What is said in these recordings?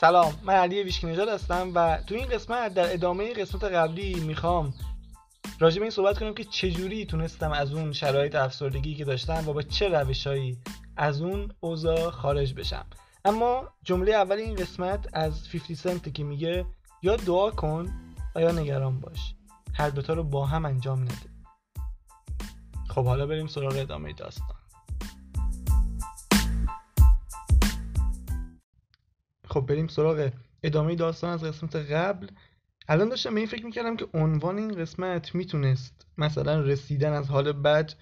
سلام من علی ویشکی هستم و تو این قسمت در ادامه قسمت قبلی می‌خوام راجع به این صحبت کنم که چجوری تونستم از اون شرایط افسردگی که داشتم و با چه روشهایی از اون اوضاع خارج بشم. اما جمله اول این قسمت از 50 سنت که میگه یا دعا کن و یا نگران باش. هر دوتا رو با هم انجام نده. خب حالا بریم سراغ ادامه داستان. خب بریم سراغ ادامه داستان از قسمت قبل. الان داشتم به این فکر می‌کردم که عنوان این قسمت می‌تونست مثلا رسیدن از حال بد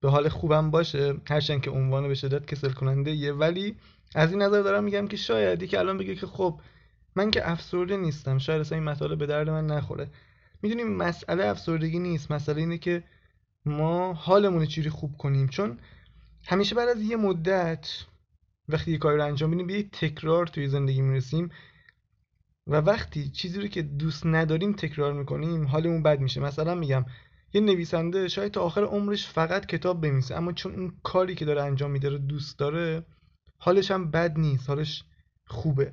به حال خوبم باشه هرچند که عنوان به شدت کسل کننده یه ولی از این نظر دارم میگم که شاید یکی الان بگه که خب من که افسرده نیستم شاید اصلا این مطالب به درد من نخوره. می‌دونیم مسئله افسردگی نیست مسئله اینه که ما حالمون چیزی خوب کنیم. چون همیشه بعد از یه مدت وقتی یه کاری رو انجام میدیم به یه تکرار توی زندگی می‌رسیم و وقتی چیزی رو که دوست نداریم تکرار می‌کنیم حالمون بد میشه. مثلا میگم یه نویسنده شاید تا آخر عمرش فقط کتاب بنویسه اما چون اون کاری که داره انجام میده رو دوست داره حالش هم بد نیست حالش خوبه.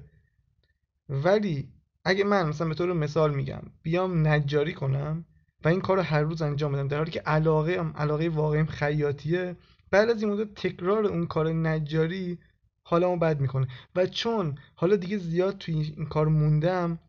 ولی اگه من مثلا به طور مثال میگم بیام نجاری کنم و این کار رو هر روز انجام بدم در حالی که علاقه هم علاقه واقعیم خیاطیه بعد از این مدت تکرار اون کار نجاری حالمو بد می‌کنه. و چون حالا دیگه زیاد توی این کار موندم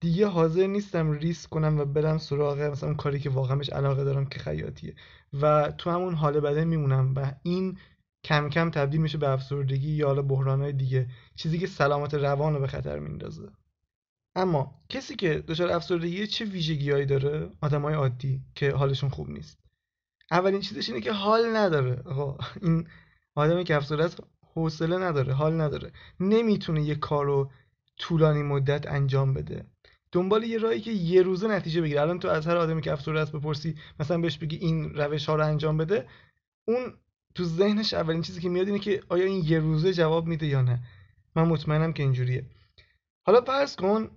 دیگه حاضر نیستم ریسک کنم و برم سراغ مثلا اون کاری که واقعا بهش علاقه دارم که خیاطیه. و تو همون حال بده میمونم و این کم کم تبدیل میشه به افسردگی یا حالا بحرانهای دیگه چیزی که سلامت روان رو به خطر میندازه. اما کسی که دچار افسردگی چه ویژگیهایی داره؟ آدمای عادی که حالشون خوب نیست. اولین چیزش اینه که حال نداره. این آدمی که افسرده است حوصله نداره حال نداره. نمی‌تونه یه کار رو طولانی مدت انجام بده. دنبال یه راهی که یه روزه نتیجه بگیره. الان تو از هر آدمی که افسرده است بپرسی مثلا بهش بگی این روش ها رو انجام بده اون تو ذهنش اولین چیزی که میاد اینه که آیا این یه روزه جواب میده یا نه. من مطمئنم که اینجوریه. حالا فرض کن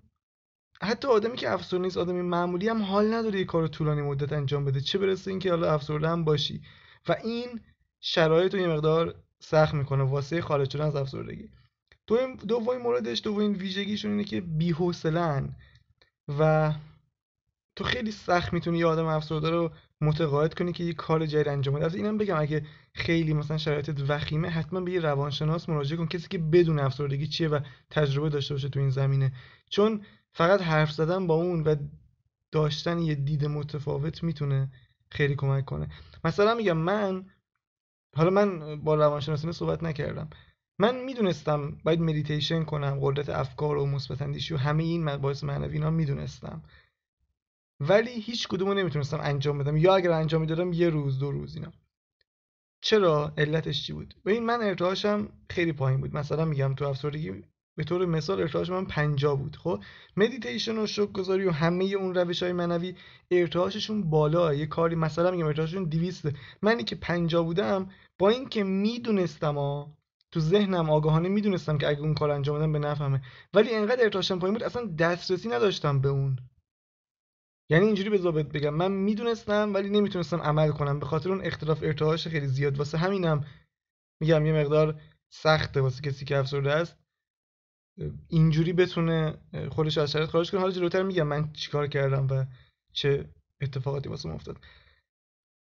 حتی آدمی که افسرده نیست آدمی معمولی هم حال نداره یه کار طولانی مدت انجام بده. چه برسه اینکه حالا افسرده هم باشی. و این شرایط رو یه مقدار سخت می‌کنه واسه خارج شدن از افسردگی. دوم دومین موردش دومین ویژگیشون اینه که بی‌حوصله‌ان و تو خیلی سخت می‌تونی یه آدم افسرده رو متقاعد کنی که یه کار جدید انجام بده. اینم بگم اگه خیلی مثلا شرایطت وخیمه حتما به یه روانشناس مراجعه کن کسی که بدونه افسردگی چیه و تجربه داشته باشه تو این زمینه. چون فقط حرف زدن با اون و داشتن یه دید متفاوت می‌تونه خیلی کمک کنه. مثلا میگم من حالا من با روانشناسی صحبت نکردم. من می‌دونستم باید مدیتیشن کنم قدرت افکار و مثبت اندیشی و همه این مباحث معنوی اینا می‌دونستم. ولی هیچ کدومو نمی‌تونستم انجام بدم. یا اگر انجام می‌دادم یه روز دو روز اینا. چرا؟ علتش چی بود؟ این من ارتعاشم خیلی پایین بود. مثلا میگم تو افسردگی به طور مثال ارتعاش من 50 بود خب؟ مدیتیشن و شوک گذاری و همه اون روش های منوی ارتعاششون بالا. یه کاری مثلا میگم ارتعاششون 200 منی که 50 بودم با اینکه می‌دونستم تو ذهنم آگاهانه می‌دونستم که اگه اون کار انجام بدم به نفهمه. ولی انقدر ارتعاشم پایین بود اصلا دسترسی نداشتم به اون. یعنی اینجوری به ضابط بگم من می‌دونستم ولی نمی‌تونستم عمل کنم. به خاطر اون اختلاف ارتعاش خیلی زیاد واسه همینم میگم یه مقدار سخته واسه کسی که افسرده است. اینجوری بتونه خودش از شرایط خارج کنه. حالا جلوتر میگم من چیکار کردم و چه اتفاقاتی واسه افتاد.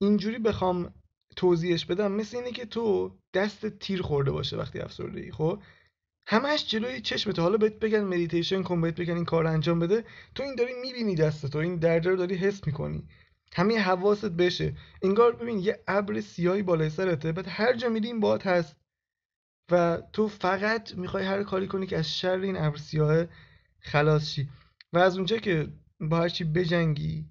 اینجوری بخوام توضیحش بدم مثل اینه که تو دست تیر خورده باشه وقتی افسرده ای خب؟ همش جلوی چشمت حالا بهت بگن مدیتیشن کن بهت بگن این کار انجام بده. تو این داری می‌بینی دست تو این درد رو داری حس می‌کنی. همه حواست بشه. انگار ببین یه ابر سیاهی بالای سرته بعد هر جا میری این باد هست. و تو فقط می‌خوای هر کاری کنی که از شر این ابر سیاه خلاص شی. و از اونجا که با هر چی بجنگی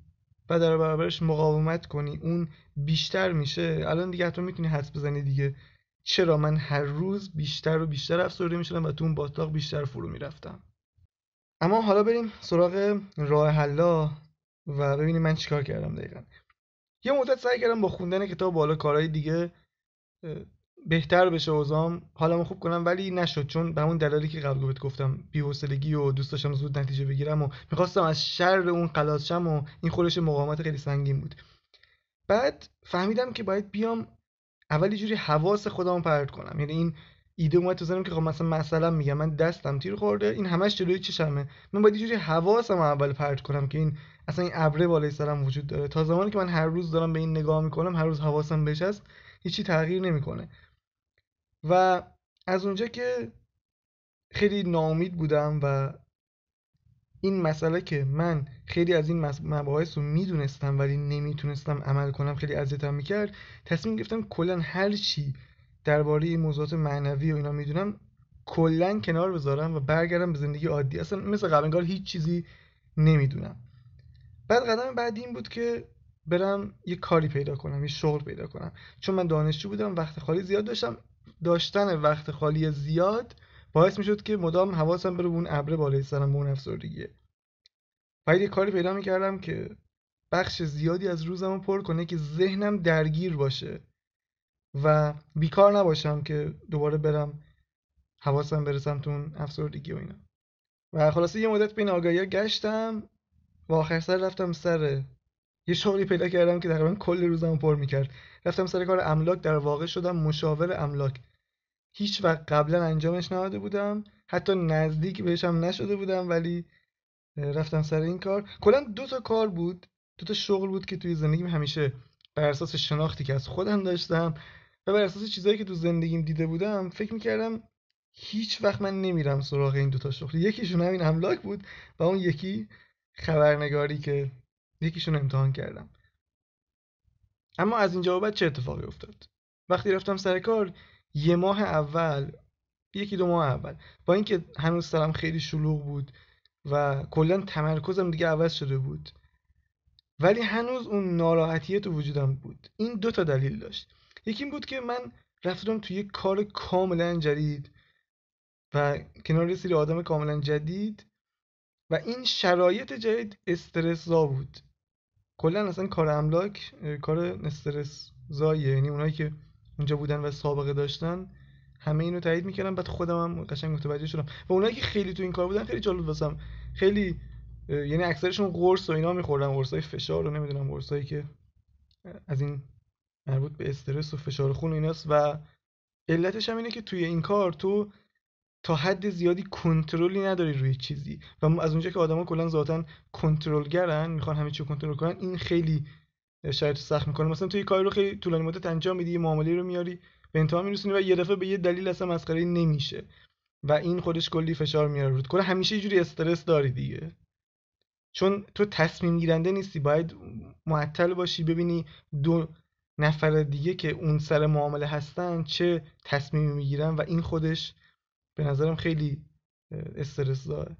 و در برابرش مقاومت کنی. اون بیشتر میشه. الان دیگه حتی می‌تونی حدس بزنی دیگه. چرا من هر روز بیشتر و بیشتر افسرده می‌شدم و تو اون باطلاق بیشتر فرو می‌رفتم؟ اما حالا بریم سراغ راه حلا و ببینیم من چیکار کردم دقیقا. یه مدت سعی کردم با خوندن کتاب بالا کارهای دیگه بهتر بشه اوزام حالمو خوب کنم ولی نشد چون به اون دلالی که قبل بهت گفتم بی‌حوصلگی و دوست داشتم زود نتیجه بگیرم و می‌خواستم از شر اون خلاص و این خودش مقاومت خیلی سنگین بود. بعد فهمیدم که باید بیام اول جوری حواس خودم پرت کنم. یعنی این ایده اومد تو ذهنم که خب مثلا مثلا میگم من دستم تیر خورده این همش جلوی چشمه. من باید جوری حواسم اول پرت کنم که این اصلا این ابره بالای سرم وجود داره. تا زمانی که من هر روز دارم به این نگاه می‌کنم هر روز حواسم بهش هست هیچی تغییر نمی‌کنه. و از اونجا که خیلی ناامید بودم و این مسئله که من خیلی از این مباحث رو می‌دونستم ولی نمی‌تونستم عمل کنم خیلی اذیتم می‌کرد تصمیم گرفتم کلا هر چی درباره موضوعات معنوی و اینا می‌دونم کلا کنار بذارم و برگردم به زندگی عادی. اصلا مثل قبل انگار هیچ چیزی نمی‌دونم. بعد قدم بعد این بود که برم یه کاری پیدا کنم یه شغل پیدا کنم. چون من دانشجو بودم وقت خالی زیاد داشتم. داشتن وقت خالی زیاد باعث می‌شد که مدام حواسم بره اون ابره بالای سرم به اون افسردگیه. باید یه کاری پیدا می‌کردم که بخش زیادی از روزم رو پر کنه که ذهنم درگیر باشه و بیکار نباشم که دوباره برم حواسم برسم تو اون افسردگی و اینا. و خلاصه یه مدت بین آگاهی گشتم و آخر سر رفتم سر یه شغلی پیدا کردم که تقریبا کل روزم پر می‌کرد. رفتم سر کار املاک در واقع شدم مشاور املاک. هیچ وقت قبلا انجامش نداده بودم حتی نزدیک بهشم نشده بودم ولی رفتم سر این کار. کلا دو تا کار بود دو تا شغل بود که توی زندگیم همیشه بر اساس شناختی که از خودم داشتم و بر اساس چیزایی که تو زندگیم دیده بودم فکر می‌کردم هیچ وقت من نمیرم سراغ این دوتا شغل. یکیشون همین املاک بود و اون یکی خبرنگاری که یکیشون امتحان کردم. اما از اینجا بعد چه اتفاقی افتاد؟ وقتی رفتم سر کار یه ماه اول یکی دو ماه اول با اینکه هنوز سرم خیلی شلوغ بود و کلا تمرکزم دیگه عوض شده بود ولی هنوز اون ناراحتیه تو وجودم بود. این دو تا دلیل داشت. یکی این بود که من رفتم توی یک کار کاملا جدید و کنار یه سری آدم کاملا جدید و این شرایط جدید استرس بود. کلا اصلا کار املاک کار استرس زاییه یعنی اونایی که اونجا بودن و سابقه داشتن همه اینو تایید می‌کردن. بعد خودم هم قشنگ متوجه شدم. و اونایی که خیلی تو این کار بودن خیلی جالب واسم. خیلی یعنی اکثرشون قرص و اینا میخوردن. های فشار رو نمی‌دونم قرصایی که از این مربوط به استرس و فشار خون و ایناست. و علتش هم اینه که توی این کار تو تا حد زیادی کنترلی نداری روی چیزی. و از اونجا که آدما کلا ذاتا کنترلگرن می‌خوان همه چی کنترل کنن این خیلی شاید سخت می‌کنه. مثلا توی کاری رو خیلی طولانی مدت انجام میدی یه معامله رو میاری به انتها میرسونی و یه دفعه به یه دلیل اصلا مسخره نمیشه. و این خودش کلی فشار میاره. رود کلا همیشه یه جوری استرس داری دیگه. چون تو تصمیم گیرنده نیستی. باید معطل باشی ببینی دو نفر دیگه که اون سر معامله هستن چه تصمیمی می‌گیرن و این خودش به نظرم خیلی استرس داره.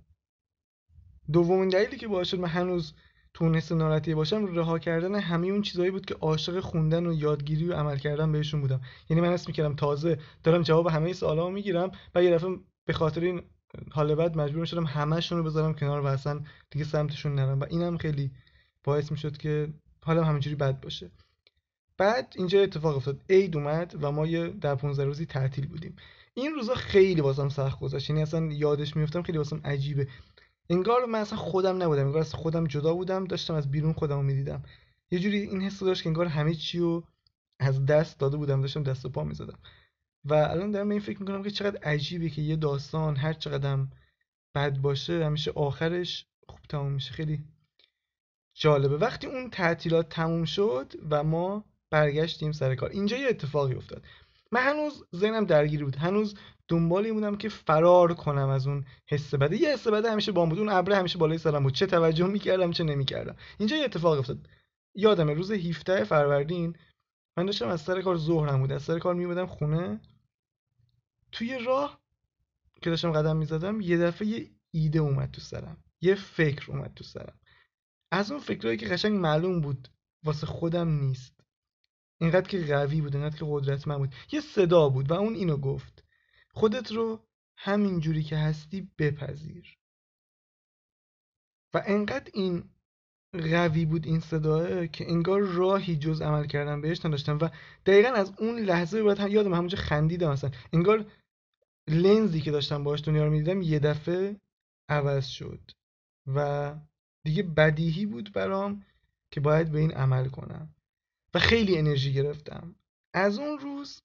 دومین دلیلی که باعث شد من هنوز تو اون حس ناراحتی باشم رها کردن همه اون چیزایی بود که عاشق خوندن و یادگیری و عمل کردن بهشون بودم. یعنی من اسم می‌کردم تازه دارم جواب همه سوالا می‌گیرم و یه دفعه به خاطر این حال بعد مجبور شدم همهشون رو بذارم کنار و اصلا دیگه سمتشون نرم. و اینم خیلی باعث می‌شد که حالم همینجوری بد باشه. بعد اینجا اتفاق افتاد. عید اومد و ما یه در 15 روزی تعطیل بودیم. این روزا خیلی واسم سخت گذشت. یعنی اصلا یادش میفتم خیلی واسم عجیبه. انگار من اصلا خودم نبودم. انگار از خودم جدا بودم داشتم از بیرون خودم رو می‌دیدم. یه جوری این حس داشت که انگار همه چی رو از دست داده بودم داشتم دست و پا می‌زدم. و الان دارم این فکر می‌کنم که چقدر عجیبه که یه داستان هر چقدرم بد باشه همیشه آخرش خوب تموم میشه. خیلی جالبه. وقتی اون تعطیلات تموم شد و ما برگشتیم سر کار اینجا یه اتفاقی افتاد. من هنوز ذهنم درگیر بود. هنوز دنبال بودم که فرار کنم از اون حس بده یه حس بده همیشه با بود. اون ابره همیشه بالای سرم بود. چه توجه می‌کردم چه نمی‌کردم. اینجا یه اتفاق افتاد. یادم روز 17 فروردین من داشتم از سر کار ظهرم بود. از سر کار میومدم خونه. توی راه که داشتم قدم می‌زدم یه دفعه یه ایده اومد تو سرم. یه فکر اومد تو سرم. از اون فکرهایی که قشنگ معلوم بود واسه خودم نیست. اینقدر که قوی بود اینقدر که قدرتمند بود. یه صدا بود و اون اینو گفت. خودت رو همین جوری که هستی بپذیر. و انقدر این قوی بود این صداه که انگار راهی جز عمل کردن بهش نداشتم و دقیقا از اون لحظه باید هم یادم همونجا خندیدم مثلا انگار لنزی که داشتم باش دنیا رو می‌دیدم یه دفعه عوض شد و دیگه بدیهی بود برام که باید به این عمل کنم. و خیلی انرژی گرفتم. از اون روز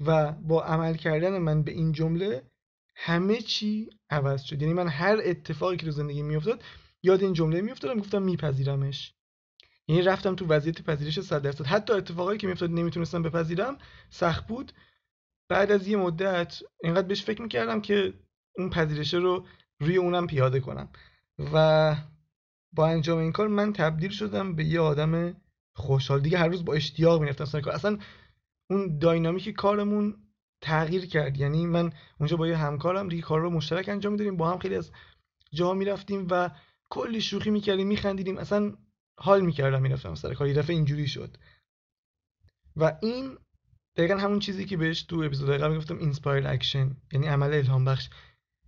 و با عمل کردن من به این جمله همه چی عوض شد. یعنی من هر اتفاقی که تو زندگی میافتاد یاد این جمله میافتادم گفتم میپذیرمش. یعنی رفتم تو وضعیت پذیرش 100 درصد. حتی اتفاقایی که میافتاد نمی‌تونستم بپذیرم سخت بود. بعد از یه مدت اینقدر بهش فکر می‌کردم که اون پذیرشه رو روی اونم پیاده کنم. و با انجام این کار من تبدیل شدم به یه آدم خوشحال دیگه هر روز با اشتیاق می‌رفتم سر کار. اصلا اون dynamic کارمون تغییر کرد. یعنی من اونجا با یه همکارم دیگه کار رو مشترک انجام می‌دادیم. با هم خیلی از جا می‌رفتیم و کلی شوخی می‌کردیم میخندیدیم. اصلا حال می‌کردم می‌رفتم سر کار. یه اینجوری شد. و این دقیقا همون چیزی که بهش تو اپیزود قبل گفتم inspired action یعنی عمل الهام بخش.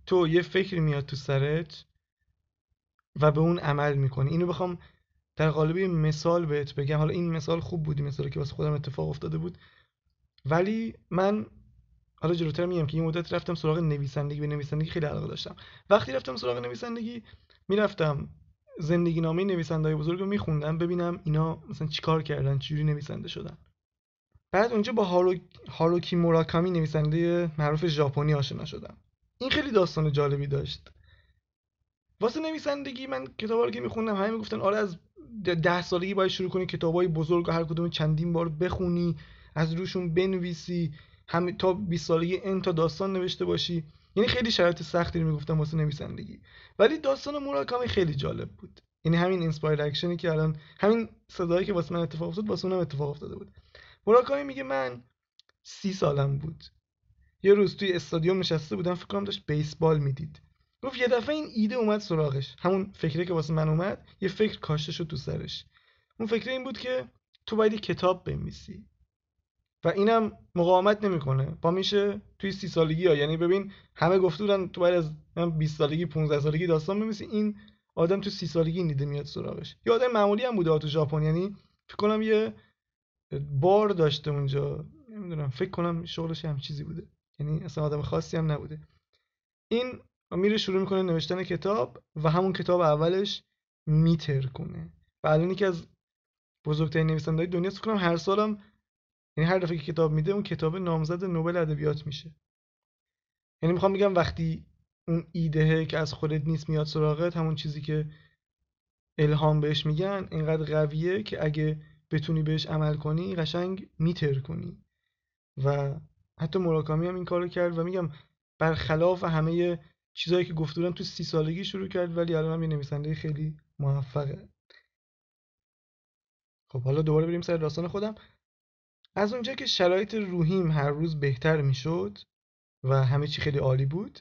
تو یه فکری میاد تو سرت و به اون عمل می‌کنی. اینو بخوام در قالب مثال بهت بگم حالا این مثال خوب بودی مثالی که واسه خودم اتفاق افتاده بود. ولی من حالا جلوتر میگم که یه مدت رفتم سراغ نویسندگی به نویسندگی خیلی علاقه داشتم. وقتی رفتم سراغ نویسندگی می‌رفتم زندگی نامه نویسنده بزرگ رو میخوندم ببینم اینا مثلا چیکار کردن چجوری نویسنده شدن. بعد اونجا با هارو... هاروکی موراکامی نویسنده معروف ژاپنی آشنا شدم. این خیلی داستان جالبی داشت. واسه نویسندگی من کتابا رو که میخوندم همه می‌گفتن آره از ده سالگی باید شروع کنی کتابای بزرگ و هر کدوم چندین بار بخونی از روشون بنویسی هم تا 20 سالگی ان تا داستان نوشته باشی. یعنی خیلی شرایط سختی رو می‌گفتم واسه نویسندگی. ولی داستان موراکامی خیلی جالب بود. یعنی همین inspired action ی که الان همین صدایی که واسه من اتفاق افتاد واسه اونم اتفاق افتاده بود. موراکامی میگه من سی سالم بود. یه روز توی استادیوم نشسته بودم فکر کنم داشت بیسبال می‌دید. گفت یه دفعه این ایده اومد سراغش. همون فکری که واسه من اومد یه فکر کاشته شد تو سرش. اون فکر این بود که تو باید کتاب بنویسی. و اینم مقاومت نمی‌کنه. با میشه توی سی سالگی ها. یعنی ببین همه گفته بودن تو باید از من 20 سالگی 15 سالگی داستان بنویسی. این آدم تو سی سالگی این ایده میاد سراغش. یه آدم معمولی هم بوده تو ژاپن. یعنی فکر کنم یه بار داشته اونجا. نمی‌دونم فکر کنم شغلش هم چیزی بوده. یعنی اصلا آدم خاصی هم نبوده. این میره شروع می‌کنه نوشتن کتاب و همون کتاب اولش میتر کنه و الان که از بزرگترین نویسنده‌های دنیا فکر کنم هر سالم یعنی هر دفعه که کتاب میده اون کتاب نامزد نوبل ادبیات میشه. یعنی می‌خوام بگم وقتی اون ایده که از خودت نیست میاد سراغت همون چیزی که الهام بهش میگن اینقدر قویه که اگه بتونی بهش عمل کنی قشنگ میتر کنی و حتی مراکامی هم این کارو کرد و میگم برخلاف همه چیزهایی که گفته بودم تو سی سالگی شروع کرد ولی الان هم یه نویسنده خیلی موفقه. خب حالا دوباره بریم سر داستان خودم. از اونجا که شرایط روحیم هر روز بهتر می‌شد و همه چی خیلی عالی بود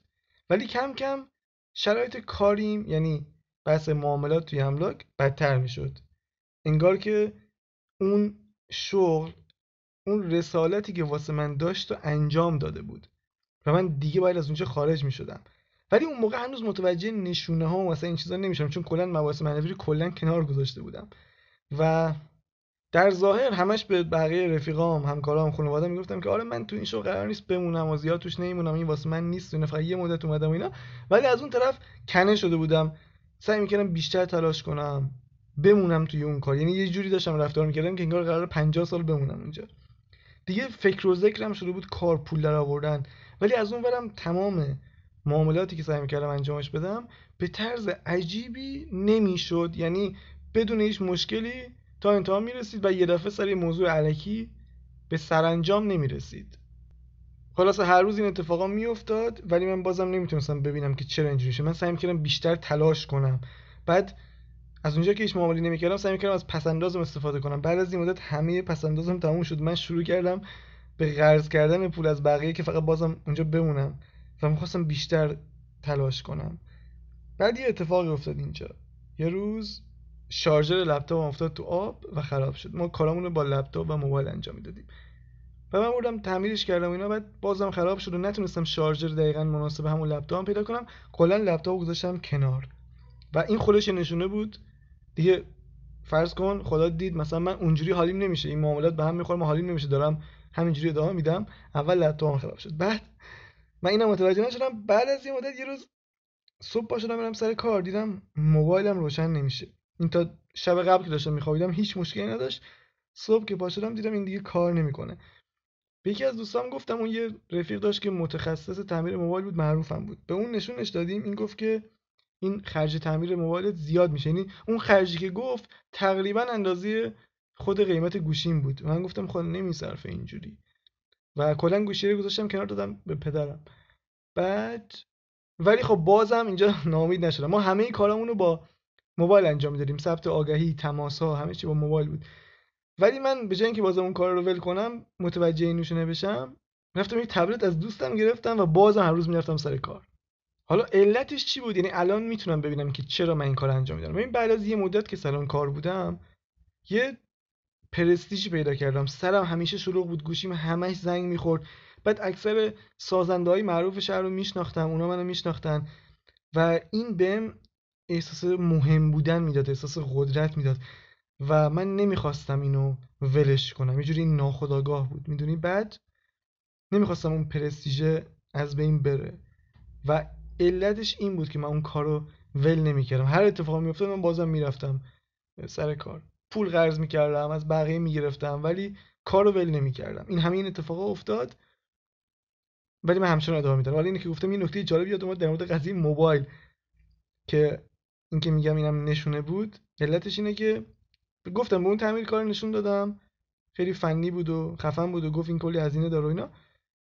ولی کم کم شرایط کاریم یعنی بحث معاملات توی املاک بدتر می‌شد. انگار که اون شغل اون رسالتی که واسه من داشت و انجام داده بود. و من دیگه باید از اونجا خارج می شدم ولی اون موقع هنوز متوجه نشونه ها و مثلا این چیزا نمیشم چون کلا مباحث معنوی رو کلا کنار گذاشته بودم. و در ظاهر همش به بقیه رفیقام همکارام خانواده می‌گفتم که آره من تو این شغل قرار نیست بمونم و زیاد توش نمیمونم این واسه من نیست و فقط یه مدت اومدم و اینا. ولی از اون طرف کنه شده بودم. سعی می‌کردم بیشتر تلاش کنم بمونم توی اون کار. یعنی یه جوری داشتم رفتار می‌کردم که انگار قرار 50 سال بمونم اونجا دیگه فکر و ذکرم شده بود کار پول در آوردن ولی از اون برم تمام معاملاتی که سعی می‌کردم انجامش بدم به طرز عجیبی نمی‌شد. یعنی بدون هیچ مشکلی تا انتها می‌رسید و یه دفعه سر موضوع علکی به سرانجام نمی‌رسید. خلاصه هر روز این اتفاقا میافتاد ولی من بازم نمی‌تونستم ببینم که چرا اینجوری من سعی می‌کردم بیشتر تلاش کنم. بعد از اونجا که هیچ معاملی نمی‌کردم سعی می‌کردم از پسندازم استفاده کنم. بعد از این مدت همه پسندازم تموم شد. من شروع کردم به قرض کردن پول از بقیه که فقط بازم اونجا بمونم. و می‌خواستم بیشتر تلاش کنم. بعد یه اتفاقی افتاد اینجا. یه روز شارژر لپتاپ افتاد تو آب و خراب شد. ما کارامون رو با لپتاپ و موبایل انجام می‌دادیم. و من بردم تعمیرش کردم اینا بعد بازم خراب شد و نتونستم شارژر دقیقا مناسب همون لپتاپ پیدا کنم. کلا لپتاپ گذاشتم کنار. و این خودش نشونه بود. دیگه فرض کن خدا دید مثلا من اونجوری حالیم نمیشه. این معاملات به هم می‌خوره حالیم نمیشه. دارم همینجوری ادامه میدم. اول لپتاپم خراب شد. بعد من اینا متوجه نشدم. بعد از یه مدت یه روز صبح پاشدم برم سر کار. دیدم موبایلم روشن نمیشه. این تا شب قبل که داشتم میخوابیدم هیچ مشکلی نداشت. صبح که پاشدم دیدم این دیگه کار نمی‌کنه. به یکی از دوستام گفتم اون یه رفیق داشت که متخصص تعمیر موبایل بود معروفم بود. به اون نشونش دادیم. این گفت که این خرج تعمیر موبایلت زیاد میشه. یعنی اون خرجی که گفت تقریبا اندازه خود قیمت گوشیم بود. من گفتم خود نمیصرفه اینجوری. و کلا گوشی رو گذاشتم کنار دادم به پدرم. بعد ولی خب بازم اینجا ناامید نشدم. ما همه کارامون رو با موبایل انجام می‌دادیم. ثبت آگهی تماس ها همه چی با موبایل بود. ولی من به جای اینکه بازم اون کار رو ول کنم متوجه این نشونه بشم رفتم یک تبلت از دوستم گرفتم و بازم هر روز می‌رفتم سر کار. حالا علتش چی بود؟ یعنی الان می‌تونم ببینم که چرا من این کار انجام میدم. ببین بعد از یه مدت که سالن کار بودم یه پرستیژی پیدا کردم. سرم همیشه شلوغ بود گوشیم همش زنگ می‌خورد. بعد اکثر سازنده های معروف شهر رو میشناختم اونا منو میشناختن و این بهم احساس مهم بودن می‌داد احساس قدرت می‌داد و من نمی‌خواستم اینو ولش کنم. یه جوری ناخداگاه بود. می‌دونی؟ بعد نمی‌خواستم اون پرستیژه از بین بره و علتش این بود که من اون کارو ول نمی‌کردم. هر اتفاقی میافتاد من بازم می‌رفتم سر کار. پول قرض می‌کردم از بقیه می‌گرفتم ولی کارو ول نمی‌کردم. این همین اتفاق افتاد. ولی من همچنان ادامه میدم ولی اینه که گفتم این نکته جالب یادم در مورد قضیه موبایل که این که میگم اینم نشونه بود. علتش اینه که گفتم به اون تعمیر کار نشون دادم. خیلی فنی بود و خفن بود و گفت این کلی هزینه داره و اینا.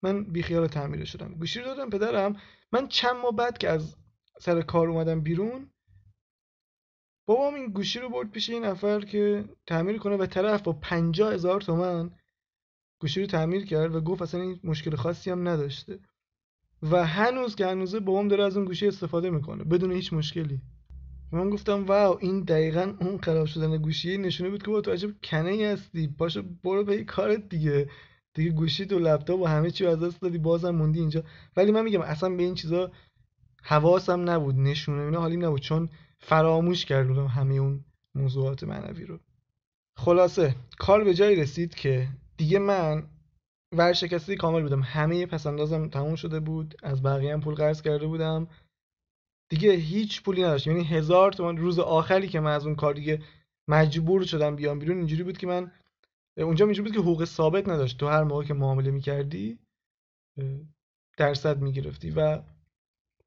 من بیخیال تعمیر شدم. گوشی رو دادم پدرم. من چند ماه بعد که از سر کار اومدم بیرون بابام این گوشی رو برد پیش این نفر که تعمیر کنه و طرف با پنجاه هزار تومن گوشی رو تعمیر کرد و گفت اصلا این مشکل خاصی هم نداشته. و هنوز که هنوزه بابام داره از اون گوشی استفاده می‌کنه بدون هیچ مشکلی. من گفتم واو این دقیقا اون خراب شدن گوشی نشونه بود که با تو عجب کنه هستی. پاشو برو به کارت دیگه. دیگه گوشی تو لپتاپ و همه چی از دست دادی بازم موندی اینجا. ولی من میگم اصلا به این چیزا حواسم نبود نشونه اینا حالی نبود. چون فراموش کردم همه اون موضوعات معنوی رو. خلاصه کار به جایی رسید که دیگه من ورشکسته کامل بودم. همه پسندازم تموم شده بود. از بقیه هم پول قرض کرده بودم. دیگه هیچ پولی نداشت. یعنی هزار تومان روز آخری که من از اون کار دیگه مجبور شدم بیام بیرون اینجوری بود که من اونجا اینجوری بود که حقوق ثابت نداشت. تو هر موقع که معامله می‌کردی درصد می‌گرفتی. و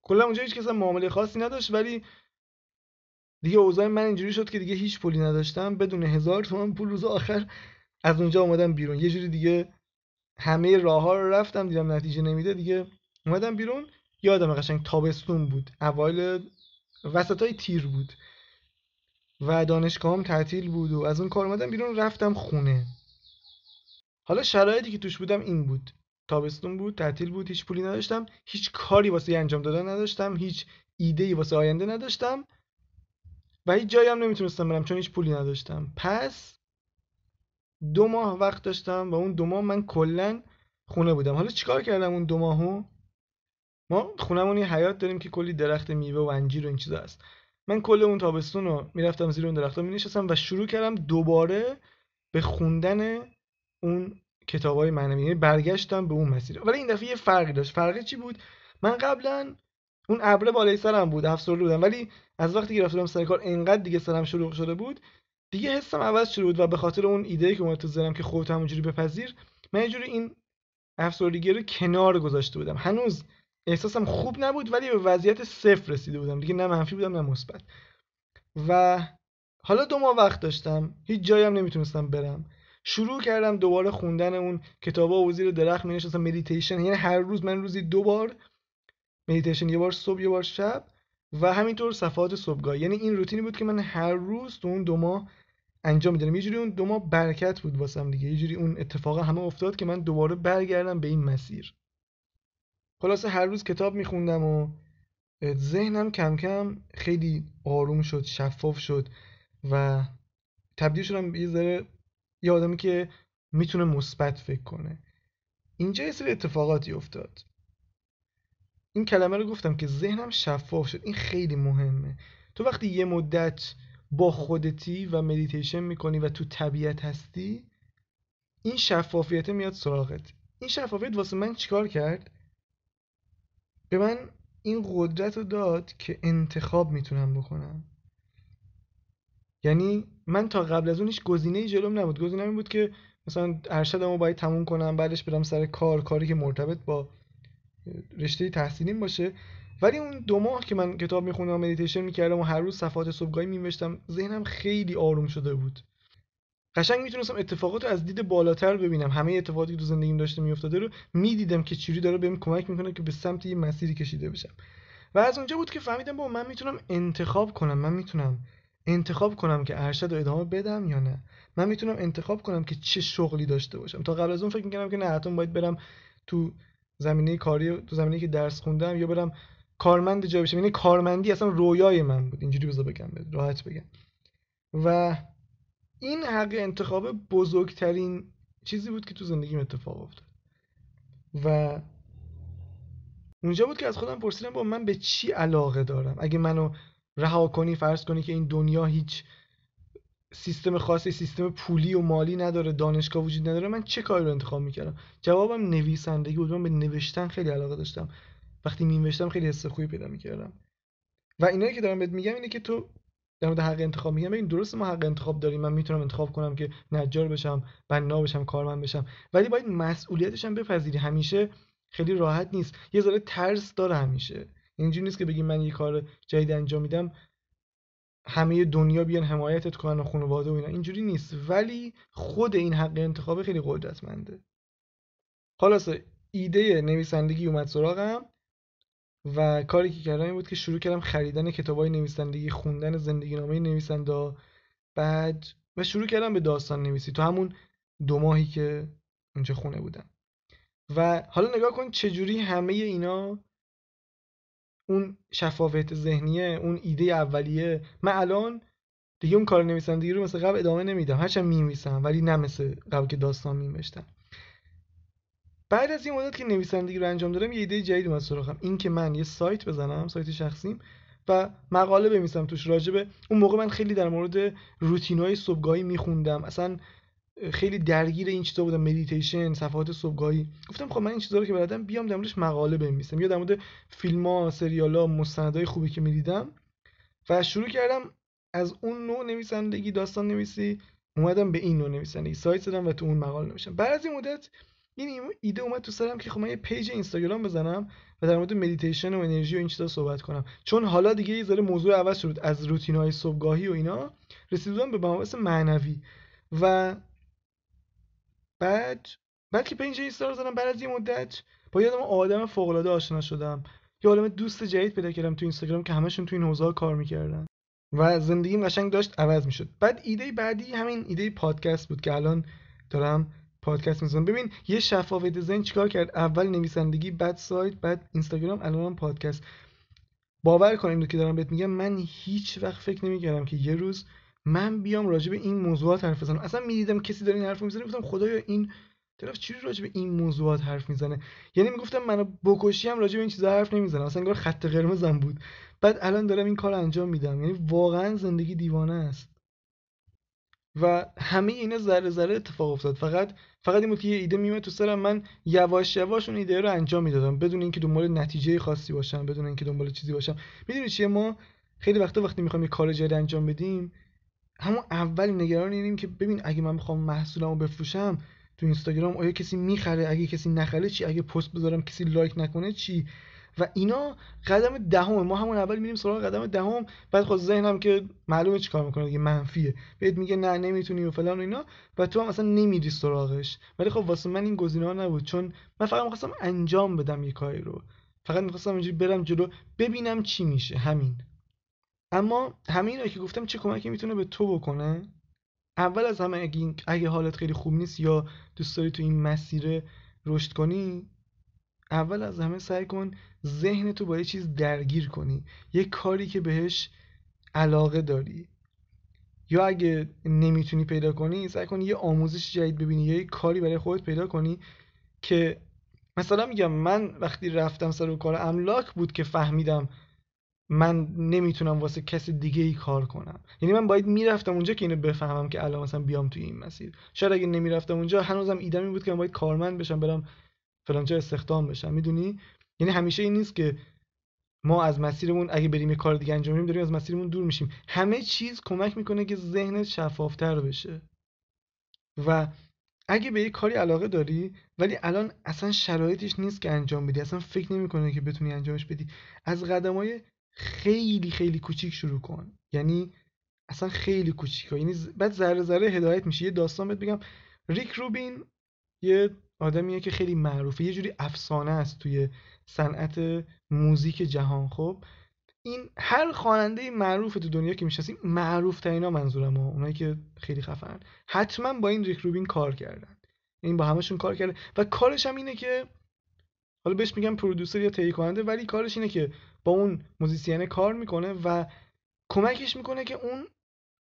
کلا اونجا هیچ کس معامله خاصی نداشت. ولی دیگه اوضاع من اینجوری شد که دیگه هیچ پولی نداشتم. بدون هزار تومان پول روز آخر از اونجا اومدم بیرون. یه جوری دیگه همه راه ها رو رفتم دیدم نتیجه نمیده دیگه اومدم بیرون. یادم قشنگ تابستون بود. اوایل وسط های تیر بود. و دانشگاهم تعطیل بود و از اون کار اومدم بیرون رفتم خونه. حالا شرایطی که توش بودم این بود. تابستون بود تعطیل بود هیچ پولی نداشتم. هیچ کاری واسه انجام دادن نداشتم. هیچ ایده ای واسه آینده نداشتم. و هیچ جایی هم نمی‌تونستم برم چون هیچ پولی نداشتم. پس دو ماه وقت داشتم و اون دو ماه من کلا خونه بودم. حالا چیکار کردم اون دو ماهو؟ ما خونمون یه حیات داریم که کلی درخت میوه و انجیر و این چیزا هست. من کل اون تابستون رو می‌رفتم زیر اون درختها مینشستم و شروع کردم دوباره به خوندن اون کتاب های معنوی. یعنی برگشتم به اون مسیر. ولی این دفعه یه فرقی داشت. فرقی چی بود؟ من قبلا اون ابره بالای سرم بود افسرده بودم. ولی از وقتی که رفتم سر کار انقدر دیگه سرم شلوغ شده بود دیگه حسم عوض شده بود و به خاطر اون ایده که اومد تو ذهنم که خودت همونجوری بپذیر من یه جوری این افسردگی رو کنار گذاشته بودم. هنوز احساسم خوب نبود ولی به وضعیت صفر رسیده بودم. دیگه نه منفی بودم نه مثبت. و حالا دو ماه وقت داشتم. هیچ جایی هم نمی‌تونستم برم. شروع کردم دوباره خوندن اون کتابا و زیر درخت می نشستم مدیتیشن یعنی هر روز من روزی دو بار مدیتیشن یه بار صبح یه بار شب. و همینطور صفحات صبحگاه. یعنی این روتینی بود که من هر روز تو اون دو ماه انجام می‌دادم. یه جوری اون دو ماه برکت بود واسم دیگه. یه جوری اون اتفاق همه افتاد که من دوباره برگردم به این مسیر. خلاصه هر روز کتاب میخوندم و ذهنم کم کم خیلی آروم شد شفاف شد و تبدیل شدم به یه ذره یه آدمی که می‌تونه مثبت فکر کنه. اینجا یه سری اتفاقاتی افتاد. این کلمه رو گفتم که ذهنم شفاف شد. این خیلی مهمه. تو وقتی یه مدت با خودتی و مدیتیشن می‌کنی و تو طبیعت هستی این شفافیت میاد سراغت. این شفافیت واسه من چیکار کرد؟ به من این قدرت رو داد که انتخاب می‌تونم بکنم. یعنی من تا قبل از اون هیچ گزینه جلوم نبود. گزینه این بود که مثلا ارشدمو باید تموم کنم بعدش برم سر کار کاری که مرتبط با رشته تحصیلیم باشه. ولی اون دو ماه که من کتاب میخوندم و مدیتیشن می‌کردم و هر روز صفحات صبحگاهی مینوشتم ذهنم خیلی آروم شده بود. قشنگ می‌تونستم اتفاقات رو از دید بالاتر ببینم. همه اتفاقاتی که تو زندگیم داشته میافتاده رو می‌دیدم که چوری داره بهم کمک می‌کنه که به سمت یه مسیری کشیده بشم. و از اونجا بود که فهمیدم با من می‌تونم انتخاب کنم. من می‌تونم انتخاب کنم که ارشد رو ادامه بدم یا نه. من می‌تونم انتخاب کنم که چه شغلی داشته باشم. تا قبل از اون فکر می‌کردم که نه حتما باید برم تو زمینه کاری تو زمینه که درس خوندم یا برم کارمند جای بشم. یعنی کارمندی اصلا رویای من بود. اینجوری بذار بگم راحت بگم. و این حق انتخاب بزرگترین چیزی بود که تو زندگیم اتفاق افتاد. و اونجا بود که از خودم پرسیدم با من به چی علاقه دارم؟ اگه منو رها کنی فرض کنی که این دنیا هیچ سیستم خاصی سیستم پولی و مالی نداره دانشگاه وجود نداره. من چه کاری رو انتخاب می‌کردم؟ جوابم نویسندگی بود. من به نوشتن خیلی علاقه داشتم. وقتی نوشتم خیلی حس خوبی پیدا می‌کردم. و اینایی که دارم بهت میگم اینه که تو در مورد حق انتخاب میگم. ببین درست ما حق انتخاب داریم. من می‌تونم انتخاب کنم که نجار بشم بنا بشم کارمند بشم. ولی باید مسئولیتش هم بپذیری. همیشه خیلی راحت نیست. یه ذره ترس داره همیشه. اینجوری نیست که بگی من یه کار جدید انجام میدم. همه دنیا بیان حمایتت کنن و خانواده و اینا. اینجوری نیست. ولی خود این حق انتخاب خیلی قدرتمنده. خلاصه ایده نویسندگی اومد سراغم و کاری که کردم این بود که شروع کردم خریدن کتابای نویسندگی خوندن زندگی نامه نویسنده بعد و شروع کردم به داستان نویسی تو همون دو ماهی که اونجا خونه بودم. و حالا نگاه کن چجوری همه اینا اون شفافیت ذهنیه اون ایده اولیه. من الان دیگه اون کار نویسندگی رو مثل قبل ادامه نمیدم. هرچند میمیسم ولی نه مثل قبل که داستان میمشتم بعد از این مدت که نویسندگی رو انجام دادم یه ایده جدید اومد سراغم. این که من یه سایت بزنم سایت شخصیم و مقاله بنویسم توش راجبه اون موقع من خیلی در مورد روتینای صبحگاهی میخوندم. اصلا خیلی درگیر این چیزا بودم مدیتیشن صفحات صبحگاهی. گفتم خب من این چیزا رو که بلدم بیام در موردش مقاله بنویسم یا در مورد فیلم ها سریال ها مستندای خوبی که می‌دیدم. و شروع کردم از اون نوع نویسندگی داستان نویسی اومدم به این نوع نویسندگی. سایت زدم و تو اون مقاله نوشتم. بعد از این مدت این ایده اومد تو سرم که خب من یه پیج اینستاگرام بزنم و در مورد مدیتیشن و انرژی و این چیزا صحبت کنم. چون حالا دیگه یه ذره موضوع عوض شد از روتین های صبحگاهی و اینا رسیدم به مباحث معنوی. و بعد بعد که پیج اینستا رو زدم بعد از یه مدت با یه آدم فوق العاده آشنا شدم. یه عالم دوست جدید پیدا کردم تو اینستاگرام که همشون تو این حوزه کار می‌کردن و زندگیم قشنگ داشت عوض می‌شد. بعد ایده بعدی همین ایده پادکست بود که الان دارم پادکست می‌زنم. ببین یه شفافیت ذهن چیکار کرد؟ اول نویسندگی بعد سایت بعد اینستاگرام الان پادکست. باور کن که دارم بهت میگم من هیچ وقت فکر نمی‌کردم که یه روز من بیام راجع به این موضوعات حرف بزنم. اصلا می‌دیدم کسی داره این حرف می‌زنه گفتم خدایا این طرف چی راجع به این موضوعات حرف می‌زنه؟ یعنی می‌گفتم منو بکشی هم راجع به این چیزا حرف نمی‌زنم. اصلا انگار خط قرمزم بود. بعد الان دارم این کار انجام میدم. یعنی واقعا زندگی دیوانه است. و همه اینا ذره ذره اتفاق افتاد. فقط فقط این که یه ایده میومد تو سرم. من یواش یواش اون ایده رو انجام می‌دادم. بدون اینکه دنبال نتیجه خاصی باشم بدون اینکه دنبال چیزی باشم. می‌دونی چیه ما؟ خیلی وقتا وقتی می‌خوایم یه کار جدید انجام بدیم همون اول نگران اینیم که ببین اگه من بخوام محصولمو بفروشم تو اینستاگرام آیا کسی می‌خره؟ اگه کسی نخره چی؟ اگه پست بذارم کسی لایک نکنه چی؟ و اینا قدم دهم ما همون اول میریم سراغ قدم دهم بعد خود ذهنم که معلومه چیکار می‌کنه دیگه منفیه. بهت میگه نه نمی‌تونی و فلان و اینا. و تو هم اصلا نمیری سراغش. ولی خب واسه من این گزینه نبود. چون من فقط می‌خواستم انجام بدم یه کاری رو. فقط می‌خواستم اینجوری برم جلو ببینم چی میشه. همین. اما همین رو که گفتم چه کمکی می‌تونه به تو بکنه؟ اول از همه اگه, اگه حالت خیلی خوب نیست یا دوست داری تو این مسیر رشد کنی اول از همه سعی کن ذهن تو با یه چیز درگیر کنی. یه کاری که بهش علاقه داری. یا اگه نمی‌تونی پیدا کنی سعی کن یه آموزش جدید ببینی یا یه کاری برای خودت پیدا کنی که مثلا میگم من وقتی رفتم سر کار املاک بود که فهمیدم من نمی‌تونم واسه کسی دیگه ای کار کنم. یعنی من باید می‌رفتم اونجا که اینو بفهمم که الان مثلا بیام توی این مسیر. شاید اگه نمی‌رفتم اونجا هنوزم ایدمی بود که من باید کارمند بشم برم فلانجا استخدام بشم. می‌دونی؟ یعنی همیشه این نیست که ما از مسیرمون اگه بریم یه کار دیگه انجام بدیم داریم از مسیرمون دور میشیم. همه چیز کمک می‌کنه که ذهنت شفافتر بشه. و اگه به یه کاری علاقه داری ولی الان اصلا شرایطش نیست که انجام بدی اصلا فکر نمی‌کنه که بتونی انجامش بدی. از قدمای خیلی خیلی کوچیک شروع کن. یعنی اصلا خیلی کوچیک یعنی بعد ذره ذره هدایت میشه. یه داستان بهت بگم. ریک روبین یه آدمیه که خیلی معروفه. یه جوری افسانه است توی صنعت موزیک جهان خب. این هر خواننده معروف تو دنیا که می‌شناسیم معروف ترینا منظورم ها. اونایی که خیلی خفن حتما با این ریک روبین کار کردن. این با همشون کار کرده. و کارش هم اینه که حالا بهش میگم producer یا تهیه کننده ولی کارش اینه که با اون موزیسین کار می‌کنه و کمکش می‌کنه که اون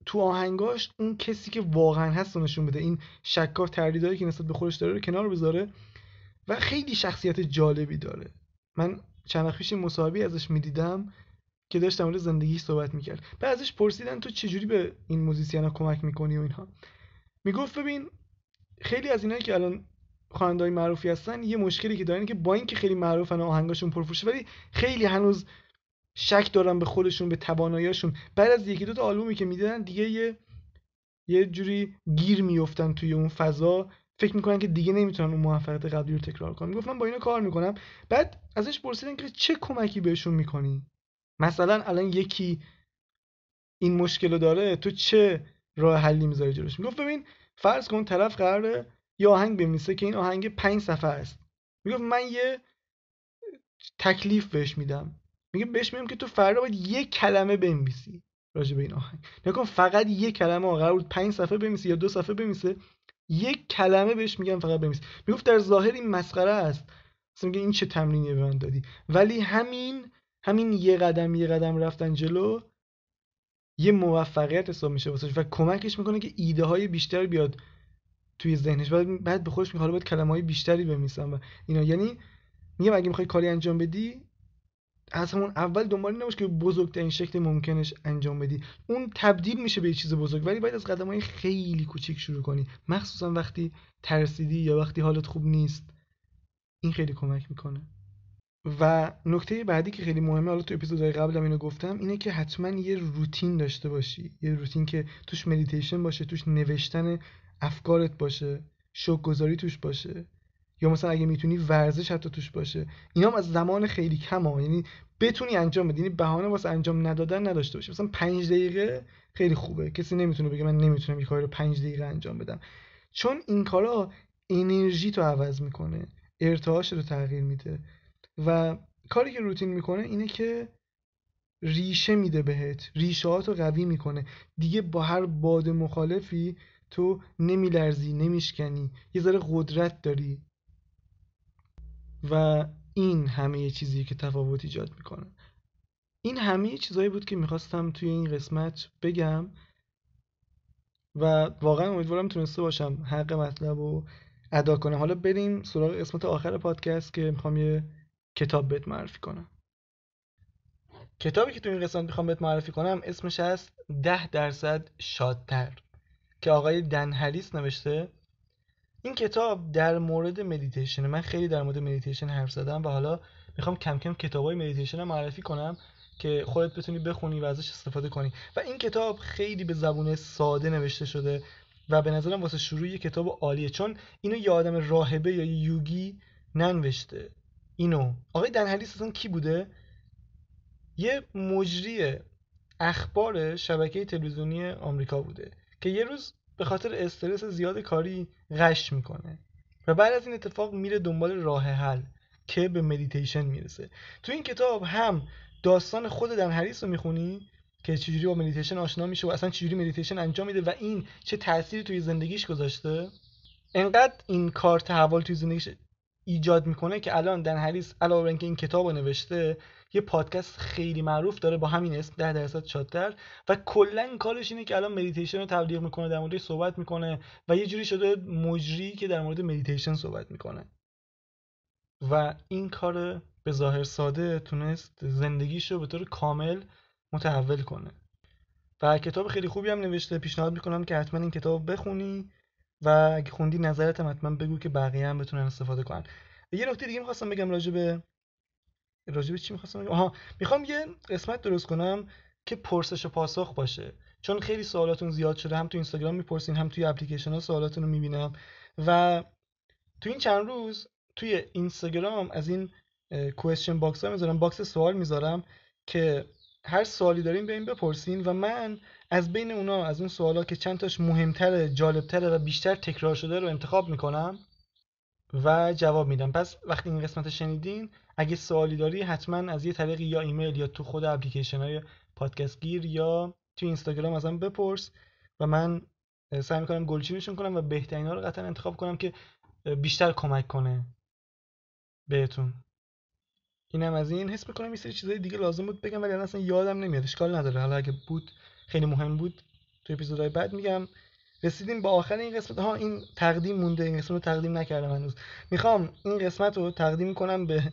تو آهنگاش اون کسی که واقعا هست رو نشون بده. این شکاف تردیدایی که نسبت به خودش داره رو کنار بذاره و خیلی شخصیت جالبی داره. من چند وقت پیش مصاحبه ازش می‌دیدم که داشت در مورد زندگیش صحبت می‌کرد. بعد ازش پرسیدن تو چجوری به این موزیسین کمک می‌کنی و اینها. می‌گفت ببین خیلی از اینایی که الان خواننده‌های معروفی هستن یه مشکلی که دارن که با اینکه خیلی معروفن آهنگاشون پرفروشه ولی خیلی هنوز شک دارن به خودشون به تواناییشون بعد از یکی دو تا آلبومی که میدن دیگه یه یه جوری گیر میفتن توی اون فضا. فکر می‌کنن که دیگه نمی‌تونن اون موفقیت قبلی رو تکرار کنن. می‌گفتم با اینا کار می‌کنم. بعد ازش پرسیدن که چه کمکی بهشون می‌کنی؟ مثلا الان یکی این مشکل رو داره تو چه راه حلی می‌ذاری جلوش؟ می‌گفت ببین فرض کن طرف قراره یه آهنگ بنویسه که این آهنگ پنج صفحه است. می‌گفت من یه تکلیف بهش میدم. میگه بهش میگم که تو فردا باید یک کلمه بنویسی راجع به این آهنگ. نکن فقط یک کلمه قرار بود پنج صفحه بنویسی یا دو صفحه بنویسه یک کلمه بهش میگم فقط بنویس. می‌گفت در ظاهر این مسخره است. مثلا میگه این چه تمرینی به من دادی؟ ولی همین همین یه قدم یه قدم رفتن جلو یه موفقیت حساب میشه واسه و کمکش می‌کنه که ایده های بیشتر بیاد. توی ذهنش. بعد بعد به خودش حالا باید کلمه های بیشتری بنویسم و اینا. یعنی میگم اگه می‌خوای کاری انجام بدی از همون اول دنبال نباش که بزرگترین شکل ممکنش انجام بدی. اون تبدیل میشه به یه چیز بزرگ. ولی باید از قدم های خیلی کوچیک شروع کنی. مخصوصا وقتی ترسیدی یا وقتی حالت خوب نیست. این خیلی کمک می‌کنه. و نکته بعدی که خیلی مهمه حالا تو اپیزودهای قبلم اینو گفتم اینه که حتما یه روتین داشته باشی. یه روتین که توش مدیتیشن باشه توش نوشتن افکارت باشه شوک گذاری توش باشه یا مثلا اگه می‌تونی ورزش حتی توش باشه. اینا هم از زمان خیلی کم ها. یعنی بتونی انجام بدی. یعنی بهانه واسه انجام ندادن نداشته باشی. مثلا پنج دقیقه خیلی خوبه. کسی نمی‌تونه بگه من نمی‌تونم این کار رو پنج دقیقه انجام بدم. چون این کارا انرژی تو عوض می‌کنه. ارتعاش رو تغییر میده. و کاری که روتین می‌کنه اینه که ریشه میده بهت. ریشه رو قوی می‌کنه. دیگه با هر باد مخالفی تو نمیلرزی نمیشکنی یه ذره قدرت داری. و این همه چیزی که تفاوت ایجاد می‌کنه. این همه چیزهایی بود که می‌خواستم توی این قسمت بگم و واقعا امیدوارم تونسته باشم حق مطلب رو ادا کنم. حالا بریم سراغ قسمت آخر پادکست که می‌خوام یه کتاب بهت معرفی کنم. کتابی که تو این قسمت می‌خوام بهت معرفی کنم اسمش هست ده درصد شادتر. که آقای دن هریس نوشته این کتاب در مورد مدیتیشن من خیلی در مورد مدیتیشن حرف زدم و حالا می‌خوام کم کم کتابای مدیتیشن رو معرفی کنم که خودت بتونی بخونی و ازش استفاده کنی. و این کتاب خیلی به زبون ساده نوشته شده و به نظرم واسه شروع یه کتاب عالیه. چون اینو یه آدم راهبه یا یوگی ننوشته. اینو. آقای دن هریس اصلا کی بوده؟ یه مجری اخبار شبکه تلویزیونی آمریکا بوده. که یه روز به خاطر استرس زیاد کاری غش می‌کنه و بعد از این اتفاق میره دنبال راه حل که به مدیتیشن می‌رسه. تو این کتاب هم داستان خود دن هریس رو می‌خونی که چجوری با مدیتیشن آشنا میشه و اصلا چجوری مدیتیشن انجام میده و این چه تأثیری توی زندگیش گذاشته. انقدر این کار تحول توی زندگیش ایجاد می‌کنه که الان دن هریس علاوه اینکه این کتاب رو نوشته یه پادکست خیلی معروف داره با همین اسم ده درصد شادتر. و کلا کارش اینه که الان مدیتیشن رو تبلیغ می‌کنه در موردش صحبت می‌کنه و یه جوری شده مجری که در مورد مدیتیشن صحبت می‌کنه. و این کار به ظاهر ساده تونست زندگیش رو به طور کامل متحول کنه. و کتاب خیلی خوبی هم نوشته. پیشنهاد می‌کنم که حتما این کتاب بخونی و اگه خوندی نظرت هم حتما بگو که بقیه هم بتونن استفاده کنن. یه نکته دیگه می‌خواستم بگم راجع به راجع به چی می‌خواستم آها می‌خوام یه قسمت درست کنم که پرسش و پاسخ باشه. چون خیلی سوالاتون زیاد شده هم تو اینستاگرام می‌پرسین هم توی اپلیکیشن ها سوالاتون رو می‌بینم. و تو این چند روز توی اینستاگرام از این question box ها می‌ذارم box سوال می‌ذارم که هر سوالی دارین به این بپرسین و من از بین اونا از اون سوالا که چند تاش مهمتره جالبتره و بیشتر تکرار شده رو انتخاب می‌کنم و جواب میدم. پس وقتی این قسمت شنیدین اگه سوالی داری حتما از یه طریق یا ایمیل یا تو خود اپلیکیشن های پادکست گیر یا تو اینستاگرام ازم بپرس و من سعی می‌کنم گلچینشون کنم و بهترین ها رو قطعا انتخاب کنم که بیشتر کمک کنه بهتون. اینم از این. حس می‌کنم یه سری چیزای دیگه لازم بود بگم ولی اصلا یادم نمیاد. اشکال نداره. حالا اگه بود خیلی مهم بود. تو اپیزودهای بعد میگم. رسیدیم با آخر این قسمت. ها این تقدیم مونده. این قسمت رو تقدیم نکردم هنوز. می‌خوام این قسمت رو تقدیم کنم به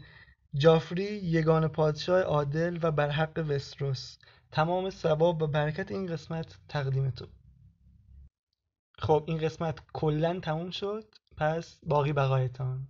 جافری یگان پادشاه عادل و برحق وستروس تمام ثواب و برکت این قسمت تقدیم تو. خب این قسمت کلا تموم شد. پس باقی بقایتان.